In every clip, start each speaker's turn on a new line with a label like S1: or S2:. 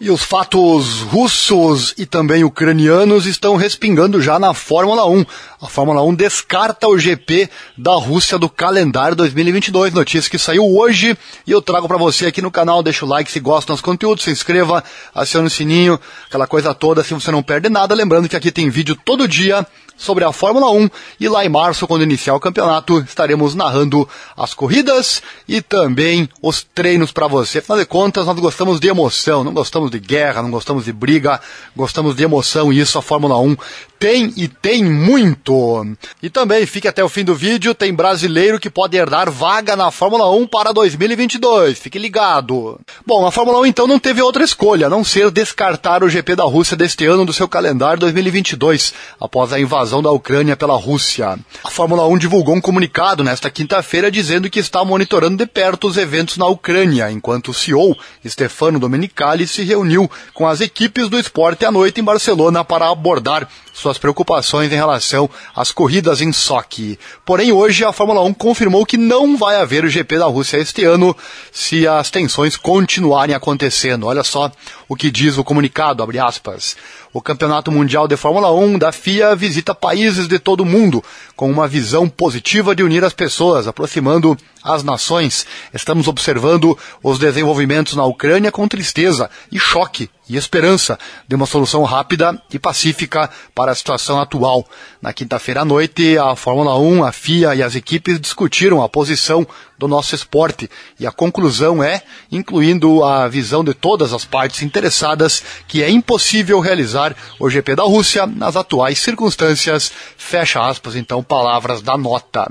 S1: E os fatos russos e também ucranianos estão respingando já na Fórmula 1. A Fórmula 1 descarta o GP da Rússia do calendário 2022. Notícia que saiu hoje e eu trago para você aqui no canal. Deixa o like se gosta dos conteúdos, se inscreva, acione o sininho, aquela coisa toda, se você não perde nada. Lembrando que aqui tem vídeo todo dia sobre a Fórmula 1 e lá em março, quando iniciar o campeonato, estaremos narrando as corridas e também os treinos para você. Afinal de contas, nós gostamos de emoção, não gostamos de guerra, não gostamos de briga, gostamos de emoção e isso a Fórmula 1 tem e tem muito. E também, fique até o fim do vídeo, tem brasileiro que pode herdar vaga na Fórmula 1 para 2022. Fique ligado. Bom, a Fórmula 1 então não teve outra escolha, a não ser descartar o GP da Rússia deste ano do seu calendário 2022, após a invasão da Ucrânia pela Rússia. A Fórmula 1 divulgou um comunicado nesta quinta-feira dizendo que está monitorando de perto os eventos na Ucrânia, enquanto o CEO, Stefano Domenicali, se reuniu com as equipes do esporte à noite em Barcelona para abordar suas preocupações em relação às corridas em Sochi. Porém, hoje a Fórmula 1 confirmou que não vai haver o GP da Rússia este ano se as tensões continuarem acontecendo. Olha só o que diz o comunicado, abre aspas. O Campeonato Mundial de Fórmula 1 da FIA visita países de todo o mundo, com uma visão positiva de unir as pessoas, aproximando as nações. Estamos observando os desenvolvimentos na Ucrânia com tristeza e choque e esperança de uma solução rápida e pacífica para a situação atual. Na quinta-feira à noite, a Fórmula 1, a FIA e as equipes discutiram a posição do nosso esporte e a conclusão é, incluindo a visão de todas as partes interessadas, que é impossível realizar o GP da Rússia nas atuais circunstâncias. Fecha aspas, então, palavras da nota.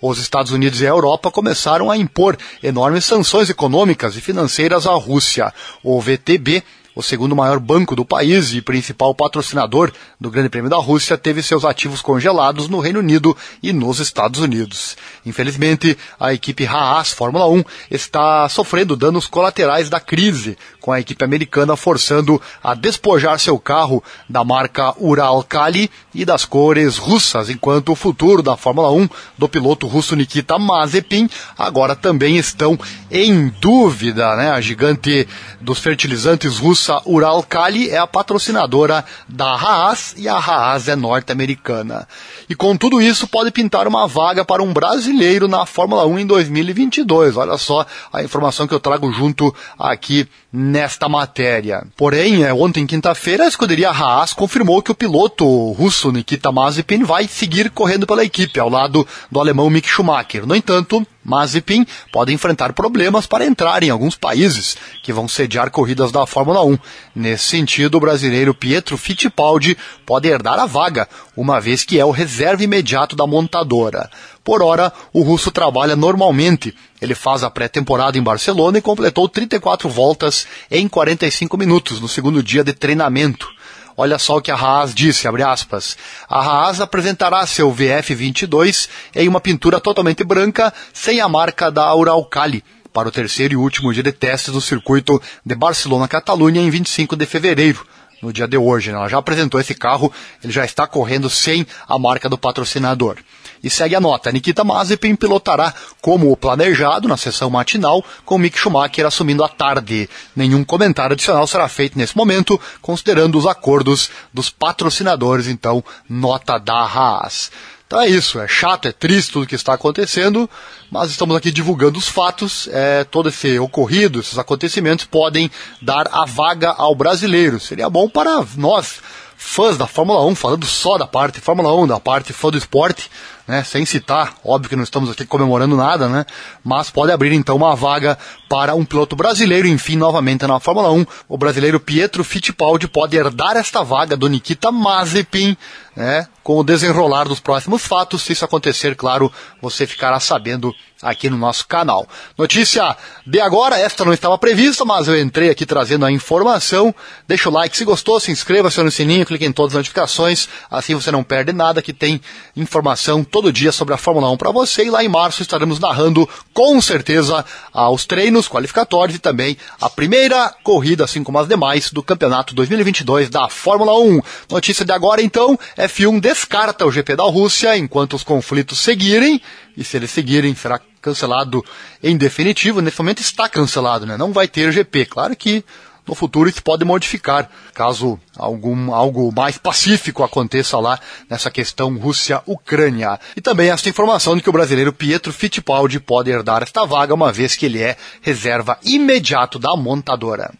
S1: Os Estados Unidos e a Europa começaram a impor enormes sanções econômicas e financeiras à Rússia. O VTB o segundo maior banco do país e principal patrocinador do Grande Prêmio da Rússia, teve seus ativos congelados no Reino Unido e nos Estados Unidos. Infelizmente, a equipe Haas Fórmula 1 está sofrendo danos colaterais da crise, com a equipe americana forçando a despojar seu carro da marca Uralkali e das cores russas, enquanto o futuro da Fórmula 1 do piloto russo Nikita Mazepin agora também estão em dúvida, né? A gigante dos fertilizantes russos russa Uralkali é a patrocinadora da Haas e a Haas é norte-americana. E com tudo isso pode pintar uma vaga para um brasileiro na Fórmula 1 em 2022. Olha só a informação que eu trago junto aqui nesta matéria. Porém, é, ontem, quinta-feira, a escuderia Haas confirmou que o piloto russo Nikita Mazepin vai seguir correndo pela equipe, ao lado do alemão Mick Schumacher. No entanto, Mazepin pode enfrentar problemas para entrar em alguns países que vão sediar corridas da Fórmula 1. Nesse sentido, o brasileiro Pietro Fittipaldi pode herdar a vaga, uma vez que é o reserva imediato da montadora. Por hora, o russo trabalha normalmente. Ele faz a pré-temporada em Barcelona e completou 34 voltas em 45 minutos no segundo dia de treinamento. Olha só o que a Haas disse, abre aspas. A Haas apresentará seu VF22 em uma pintura totalmente branca, sem a marca da Uralcali, para o terceiro e último dia de testes do circuito de Barcelona-Catalunha em 25 de fevereiro no dia de hoje. Né? Ela já apresentou esse carro, ele já está correndo sem a marca do patrocinador. E segue a nota, Nikita Mazepin pilotará como planejado na sessão matinal, com Mick Schumacher assumindo a tarde. Nenhum comentário adicional será feito nesse momento, considerando os acordos dos patrocinadores, então, nota da Haas. Então é isso, é chato, é triste tudo que está acontecendo, mas estamos aqui divulgando os fatos, é, todo esse ocorrido, esses acontecimentos podem dar a vaga ao brasileiro. Seria bom para nós, fãs da Fórmula 1, falando só da parte Fórmula 1, da parte fã do esporte, né, sem citar, óbvio que não estamos aqui comemorando nada, né, mas pode abrir então uma vaga para um piloto brasileiro, enfim, novamente na Fórmula 1. O brasileiro Pietro Fittipaldi pode herdar esta vaga do Nikita Mazepin, né, com o desenrolar dos próximos fatos. Se isso acontecer, claro, você ficará sabendo aqui no nosso canal. Notícia de agora, esta não estava prevista, mas eu entrei aqui trazendo a informação. Deixa o like se gostou, se inscreva, acione o sininho, clique em todas as notificações, assim você não perde nada, que tem informação todo dia sobre a Fórmula 1 para você. E lá em março estaremos narrando com certeza os treinos qualificatórios e também a primeira corrida, assim como as demais, do campeonato 2022 da Fórmula 1. Notícia de agora então, F1 descarta o GP da Rússia enquanto os conflitos seguirem. E se eles seguirem, será cancelado em definitivo. Nesse momento está cancelado, né? Não vai ter GP. Claro que no futuro isso pode modificar, caso algum algo mais pacífico aconteça lá nessa questão Rússia-Ucrânia. E também esta informação de que o brasileiro Pietro Fittipaldi pode herdar esta vaga, uma vez que ele é reserva imediato da montadora.